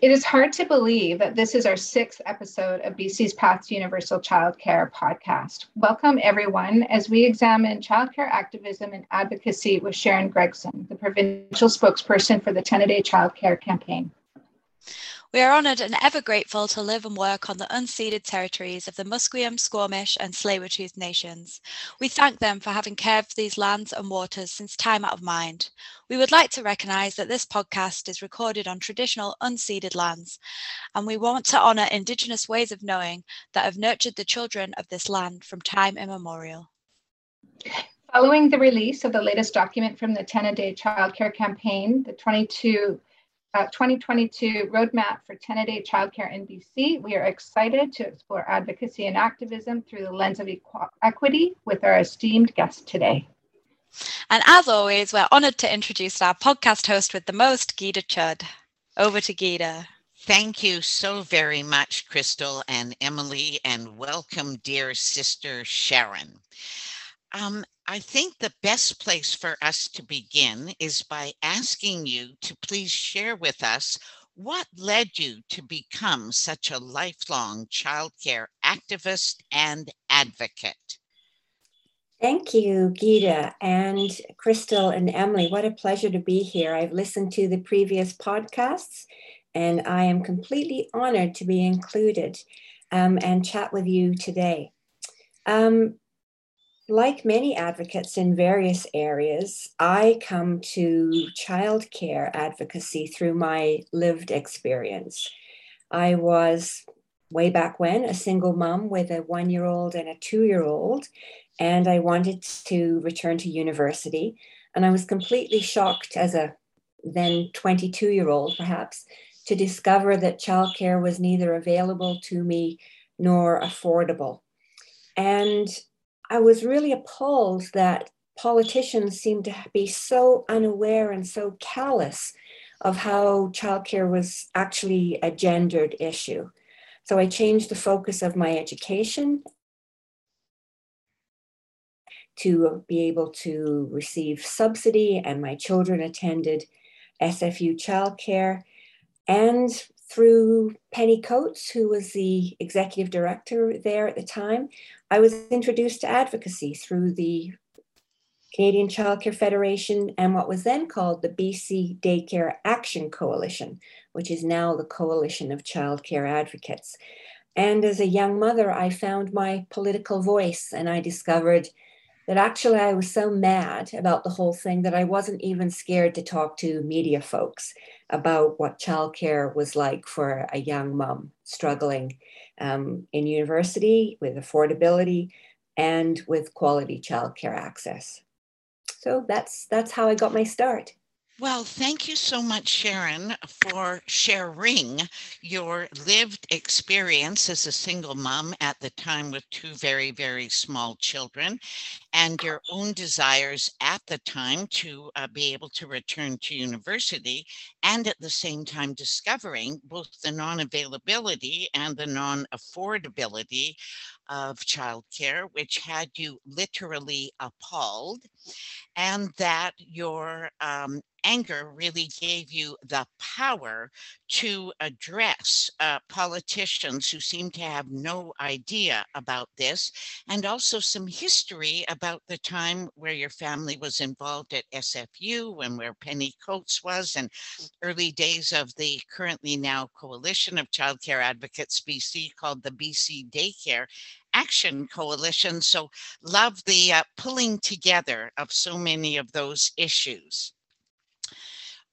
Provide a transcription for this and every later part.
It is hard to believe that this is our sixth episode of BC's Path to Universal Childcare podcast. Welcome, everyone, as we examine childcare activism and advocacy with Sharon Gregson, the provincial spokesperson for the 10 a day childcare campaign. We are honoured and ever grateful to live and work on the unceded territories of the Musqueam, Squamish, and Tsleil-Waututh nations. We thank them for having cared for these lands and waters since time out of mind. We would like to recognise that this podcast is recorded on traditional unceded lands, and we want to honour Indigenous ways of knowing that have nurtured the children of this land from time immemorial. Following the release of the latest document from the 10 a day childcare campaign, the 22 uh, 2022 Roadmap for 10 a day childcare in BC. We are excited to explore advocacy and activism through the lens of equ- equity with our esteemed guest today. And as always, we're honoured to introduce our podcast host with the most, Gyda Chud. Over to Gyda. Thank you so very much, Crystal and Emily, and welcome, dear sister Sharon. Um, I think the best place for us to begin is by asking you to please share with us what led you to become such a lifelong childcare activist and advocate. Thank you, Gyda and Crystal and Emily. What a pleasure to be here. I've listened to the previous podcasts and I am completely honored to be included um, and chat with you today. Um, like many advocates in various areas, I come to childcare advocacy through my lived experience. I was way back when a single mom with a one year old and a two year old, and I wanted to return to university. And I was completely shocked as a then 22 year old, perhaps, to discover that childcare was neither available to me nor affordable. And I was really appalled that politicians seem to be so unaware and so callous of how childcare was actually a gendered issue. So I changed the focus of my education to be able to receive subsidy, and my children attended SFU childcare. And through Penny Coates, who was the executive director there at the time, I was introduced to advocacy through the Canadian Childcare Federation and what was then called the BC Daycare Action Coalition, which is now the Coalition of Childcare Advocates. And as a young mother, I found my political voice and I discovered that actually I was so mad about the whole thing that I wasn't even scared to talk to media folks about what childcare was like for a young mom struggling um, in university with affordability and with quality childcare access. So that's that's how I got my start. Well, thank you so much, Sharon, for sharing your lived experience as a single mom at the time with two very, very small children and your own desires at the time to uh, be able to return to university and at the same time discovering both the non availability and the non affordability of childcare, which had you literally appalled, and that your um, anger really gave you the power to address uh, politicians who seem to have no idea about this, and also some history about the time where your family was involved at SFU and where Penny Coates was, and early days of the currently now Coalition of Childcare Advocates BC called the BC Daycare Action Coalition. So, love the uh, pulling together of so many of those issues.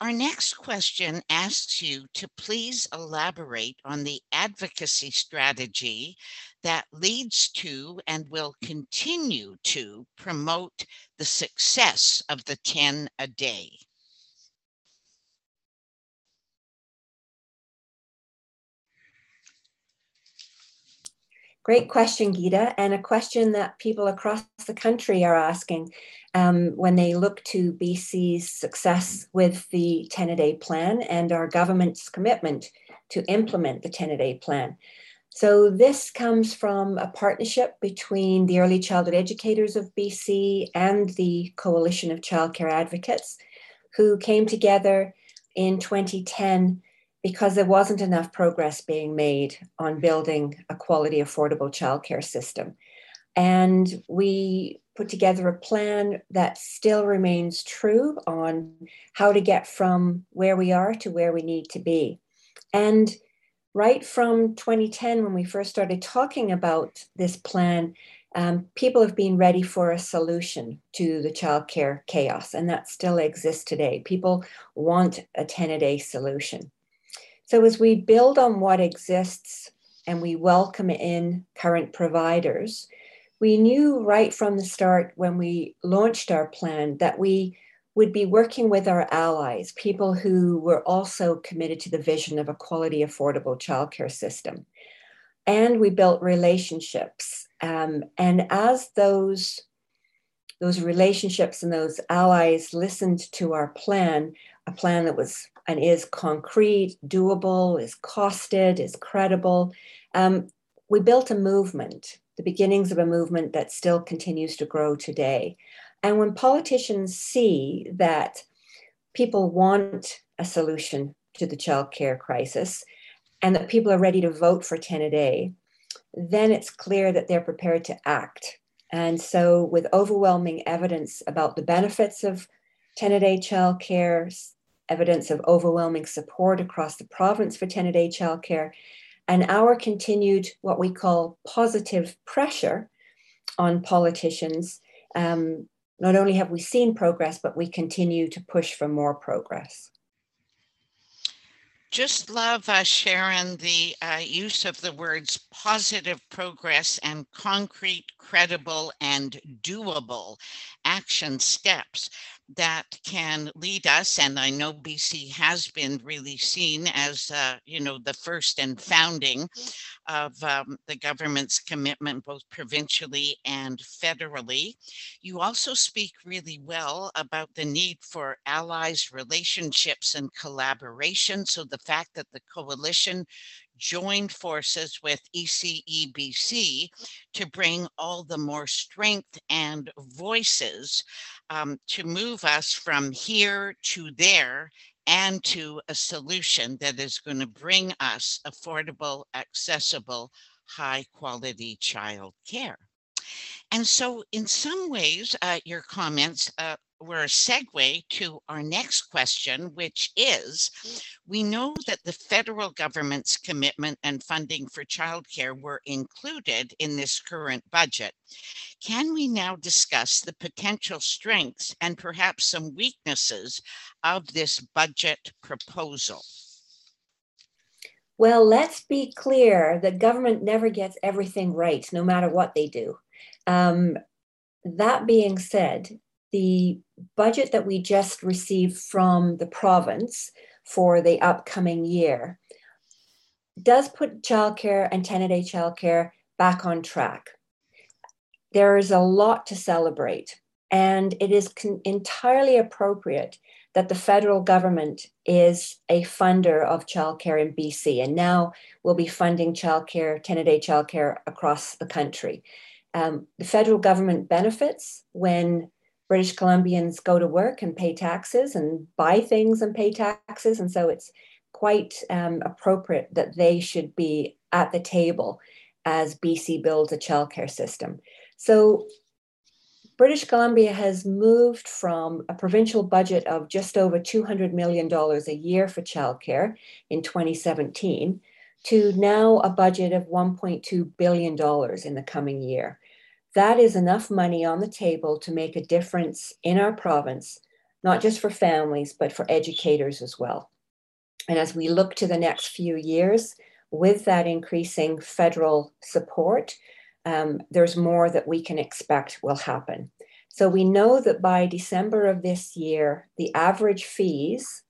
Our next question asks you to please elaborate on the advocacy strategy that leads to and will continue to promote the success of the 10 a day. Great question, Gyda, and a question that people across the country are asking um, when they look to BC's success with the 10 a day plan and our government's commitment to implement the 10 a day plan. So, this comes from a partnership between the Early Childhood Educators of BC and the Coalition of Childcare Advocates, who came together in 2010 because there wasn't enough progress being made on building a quality, affordable childcare system. And we put together a plan that still remains true on how to get from where we are to where we need to be. And right from 2010, when we first started talking about this plan, um, people have been ready for a solution to the childcare chaos, and that still exists today. People want a 10 a day solution. So, as we build on what exists and we welcome in current providers, we knew right from the start when we launched our plan that we would be working with our allies, people who were also committed to the vision of a quality, affordable childcare system. And we built relationships. Um, and as those, those relationships and those allies listened to our plan, a plan that was and is concrete, doable, is costed, is credible, um, we built a movement the beginnings of a movement that still continues to grow today. And when politicians see that people want a solution to the child care crisis and that people are ready to vote for 10 a day, then it's clear that they're prepared to act. And so, with overwhelming evidence about the benefits of 10 a day childcare, evidence of overwhelming support across the province for 10 a day childcare, and our continued, what we call positive pressure on politicians, um, not only have we seen progress, but we continue to push for more progress. Just love, uh, Sharon, the uh, use of the words positive progress and concrete, credible, and doable action steps that can lead us and i know bc has been really seen as uh, you know the first and founding of um, the government's commitment both provincially and federally. You also speak really well about the need for allies relationships and collaboration. So the fact that the coalition joined forces with ECEBC to bring all the more strength and voices um, to move us from here to there and to a solution that is going to bring us affordable, accessible, high quality child care. And so, in some ways, uh, your comments uh, were a segue to our next question, which is we know that the federal government's commitment and funding for childcare were included in this current budget. Can we now discuss the potential strengths and perhaps some weaknesses of this budget proposal? Well, let's be clear the government never gets everything right, no matter what they do. Um, that being said, the budget that we just received from the province for the upcoming year does put childcare and 10 a day childcare back on track. There is a lot to celebrate, and it is con- entirely appropriate that the federal government is a funder of childcare in BC, and now will be funding childcare, 10 a day childcare across the country. Um, the federal government benefits when British Columbians go to work and pay taxes and buy things and pay taxes. And so it's quite um, appropriate that they should be at the table as BC builds a childcare system. So British Columbia has moved from a provincial budget of just over $200 million a year for childcare in 2017 to now a budget of $1.2 billion in the coming year. That is enough money on the table to make a difference in our province, not just for families, but for educators as well. And as we look to the next few years, with that increasing federal support, um, there's more that we can expect will happen. So we know that by December of this year, the average fees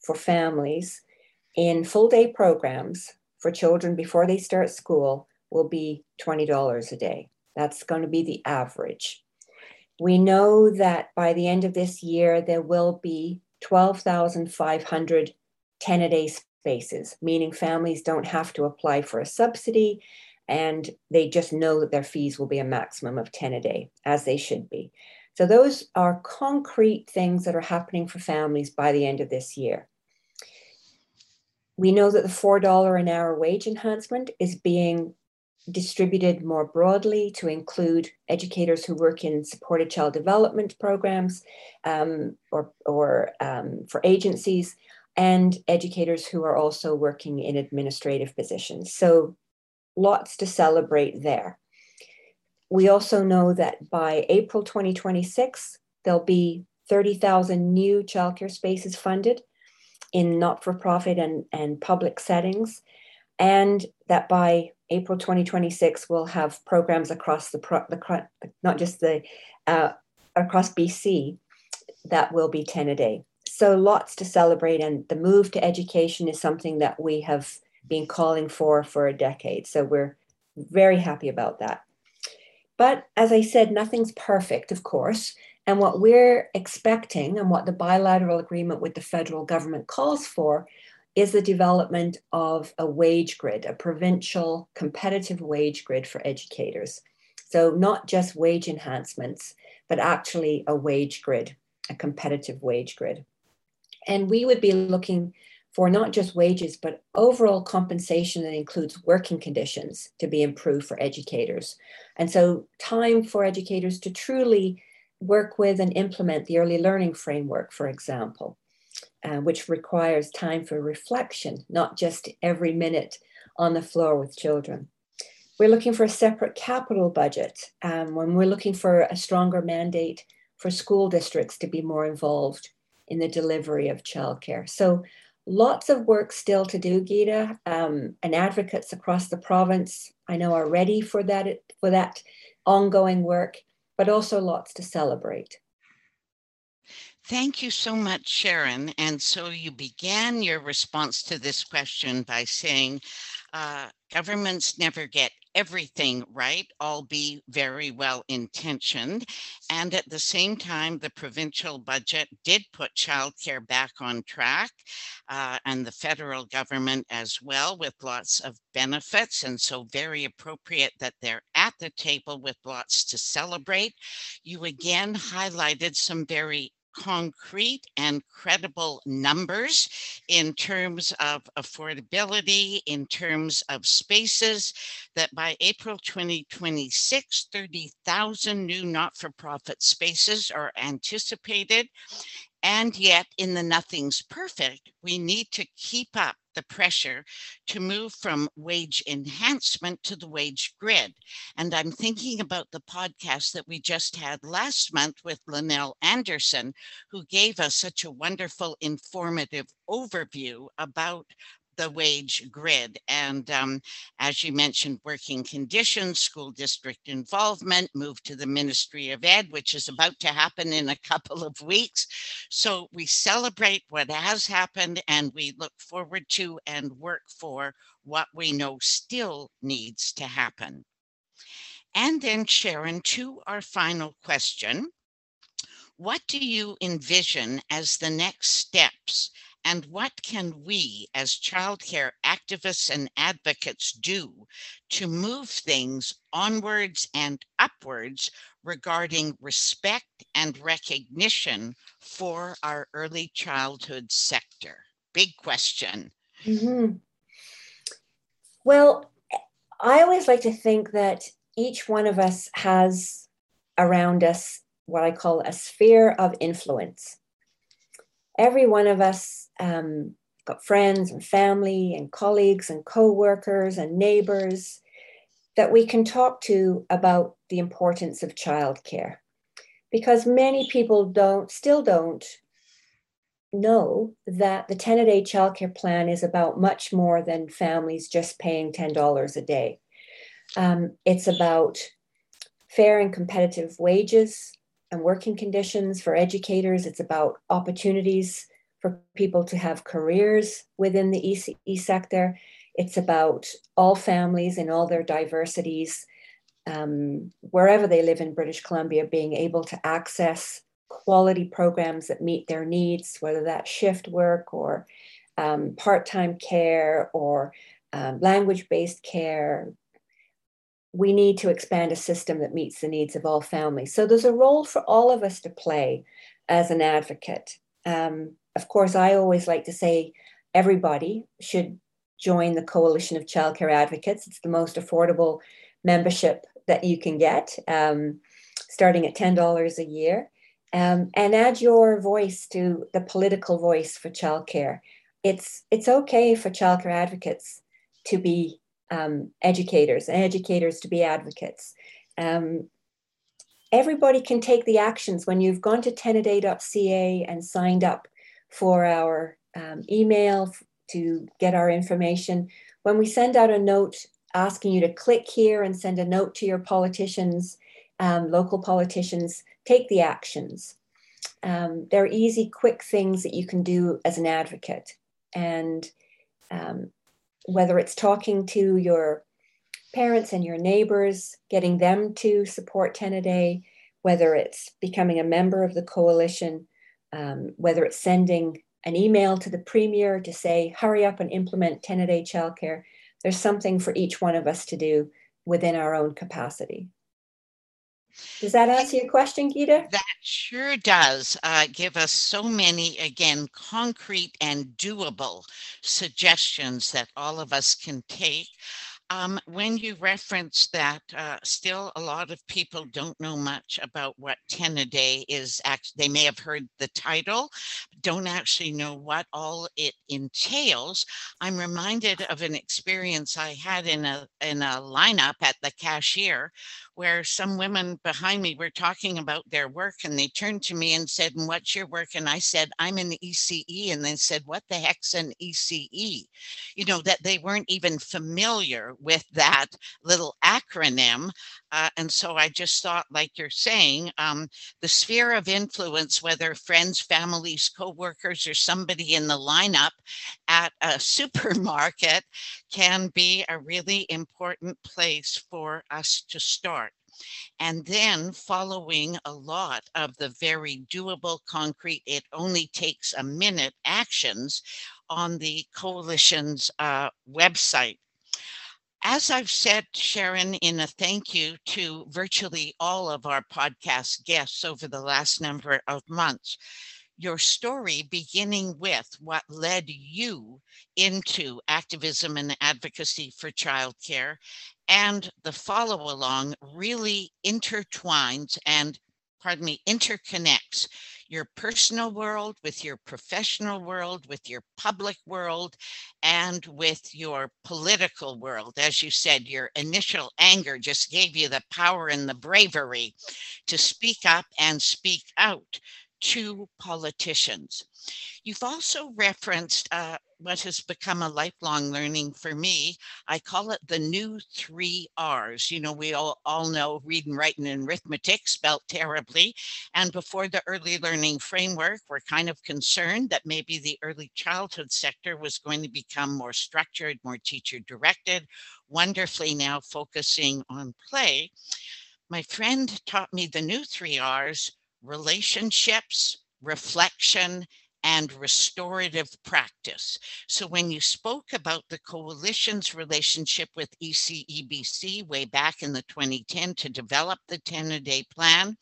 for families in full day programs for children before they start school will be $20 a day. That's going to be the average. We know that by the end of this year, there will be 12,500 10 a day spaces, meaning families don't have to apply for a subsidy and they just know that their fees will be a maximum of 10 a day, as they should be. So, those are concrete things that are happening for families by the end of this year. we know that the $4 an hour wage enhancement is being distributed more broadly to include educators who work in supported child development programs um, or, or um, for agencies and educators who are also working in administrative positions. So lots to celebrate there. We also know that by April 2026, there'll be 30,000 new childcare spaces funded in not-for-profit and, and public settings, and that by April 2026 we'll have programs across the, pro, the not just the uh, across BC that will be 10 a day. So lots to celebrate, and the move to education is something that we have been calling for for a decade. So we're very happy about that. But as I said, nothing's perfect, of course. And what we're expecting and what the bilateral agreement with the federal government calls for is the development of a wage grid, a provincial competitive wage grid for educators. So, not just wage enhancements, but actually a wage grid, a competitive wage grid. And we would be looking for not just wages, but overall compensation that includes working conditions to be improved for educators. And so, time for educators to truly work with and implement the early learning framework, for example, uh, which requires time for reflection, not just every minute on the floor with children. We're looking for a separate capital budget um, when we're looking for a stronger mandate for school districts to be more involved in the delivery of childcare. So lots of work still to do, Gyda, um, and advocates across the province I know are ready for that for that ongoing work but also lots to celebrate. Thank you so much, Sharon. And so you began your response to this question by saying uh, governments never get everything right, all be very well intentioned. And at the same time, the provincial budget did put childcare back on track, uh, and the federal government as well, with lots of benefits. And so, very appropriate that they're at the table with lots to celebrate. You again highlighted some very concrete and credible numbers in terms of affordability, in terms of spaces, that by April 2026, 30,000 new not for profit spaces are anticipated. And yet, in the Nothing's Perfect, we need to keep up the pressure to move from wage enhancement to the wage grid. And I'm thinking about the podcast that we just had last month with Lynell Anderson, who gave us such a wonderful, informative overview about the wage grid. And um, as you mentioned, working conditions, school district involvement, move to the Ministry of Ed, which is about to happen in a couple of weeks. So we celebrate what has happened and we look forward to and work for what we know still needs to happen. And then, Sharon, to our final question. What do you envision as the next steps and what can we as childcare activists and advocates do to move things onwards and upwards regarding respect and recognition for our early childhood sector? Big question. Mm-hmm. Well, I always like to think that each one of us has around us what I call a sphere of influence every one of us um, got friends and family and colleagues and co-workers and neighbors that we can talk to about the importance of childcare. Because many people don't still don't know that the 10 a day childcare plan is about much more than families just paying $10 a day. Um, it's about fair and competitive wages and working conditions for educators. It's about opportunities for people to have careers within the ECE sector. It's about all families in all their diversities, um, wherever they live in British Columbia, being able to access quality programs that meet their needs, whether that's shift work or um, part time care or um, language based care, we need to expand a system that meets the needs of all families. So there's a role for all of us to play as an advocate. Um, of course, I always like to say everybody should join the Coalition of Childcare Advocates. It's the most affordable membership that you can get, um, starting at $10 a year. Um, and add your voice to the political voice for childcare. It's, it's okay for childcare advocates to be um, educators and educators to be advocates. Um, everybody can take the actions when you've gone to tenaday.ca and signed up for our um, email to get our information. When we send out a note asking you to click here and send a note to your politicians, um, local politicians, take the actions. Um, they're easy, quick things that you can do as an advocate. And um, whether it's talking to your parents and your neighbors, getting them to support 10 a day, whether it's becoming a member of the coalition, um, whether it's sending an email to the premier to say, hurry up and implement 10 a day childcare. There's something for each one of us to do within our own capacity. Does that answer your question, Gyda? That sure does uh, give us so many, again, concrete and doable suggestions that all of us can take. Um, when you reference that, uh, still a lot of people don't know much about what 10 a day is. Actually, they may have heard the title, don't actually know what all it entails. I'm reminded of an experience I had in a in a lineup at the cashier where some women behind me were talking about their work and they turned to me and said, and what's your work? And I said, I'm the ECE. And they said, what the heck's an ECE? You know, that they weren't even familiar with that little acronym. Uh, and so I just thought, like you're saying, um, the sphere of influence, whether friends, families, coworkers, or somebody in the lineup at a supermarket, can be a really important place for us to start. And then following a lot of the very doable, concrete, it only takes a minute actions on the coalition's uh, website as I've said, Sharon, in a thank you to virtually all of our podcast guests over the last number of months, your story beginning with what led you into activism and advocacy for childcare and the follow along really intertwines and pardon me interconnects your personal world, with your professional world, with your public world, and with your political world. As you said, your initial anger just gave you the power and the bravery to speak up and speak out to politicians. You've also referenced uh, what has become a lifelong learning for me. I call it the new three R's. You know, we all, all know reading, writing, and arithmetic spelt terribly. And before the early learning framework, we're kind of concerned that maybe the early childhood sector was going to become more structured, more teacher directed, wonderfully now focusing on play. My friend taught me the new three R's relationships, reflection, and restorative practice. So when you spoke about the coalition's relationship with ECEBC way back in the 2010 to develop the 10 a day plan,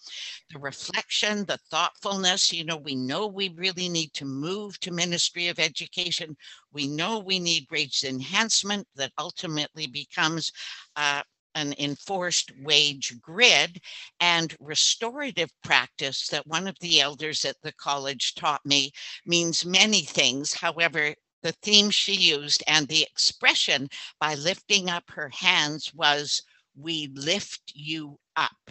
the reflection, the thoughtfulness, you know, we know we really need to move to Ministry of Education. We know we need wage enhancement that ultimately becomes uh, an enforced wage grid and restorative practice that one of the elders at the college taught me means many things. However, the theme she used and the expression by lifting up her hands was, We lift you up.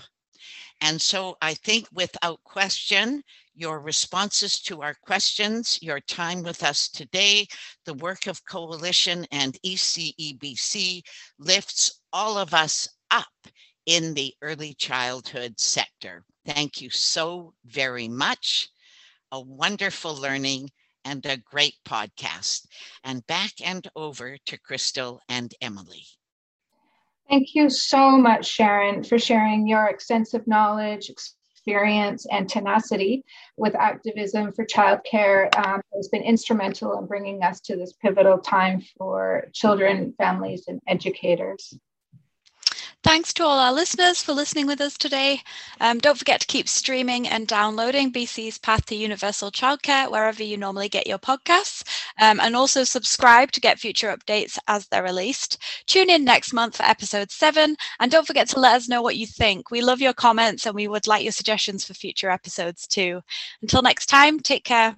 And so I think without question, your responses to our questions, your time with us today, the work of Coalition and ECEBC lifts all of us up in the early childhood sector. Thank you so very much. A wonderful learning and a great podcast. And back and over to Crystal and Emily. Thank you so much, Sharon, for sharing your extensive knowledge, experience, and tenacity with activism for childcare. Um, has been instrumental in bringing us to this pivotal time for children, families, and educators. Thanks to all our listeners for listening with us today. Um, don't forget to keep streaming and downloading BC's Path to Universal Childcare wherever you normally get your podcasts. Um, and also subscribe to get future updates as they're released. Tune in next month for episode seven. And don't forget to let us know what you think. We love your comments and we would like your suggestions for future episodes too. Until next time, take care.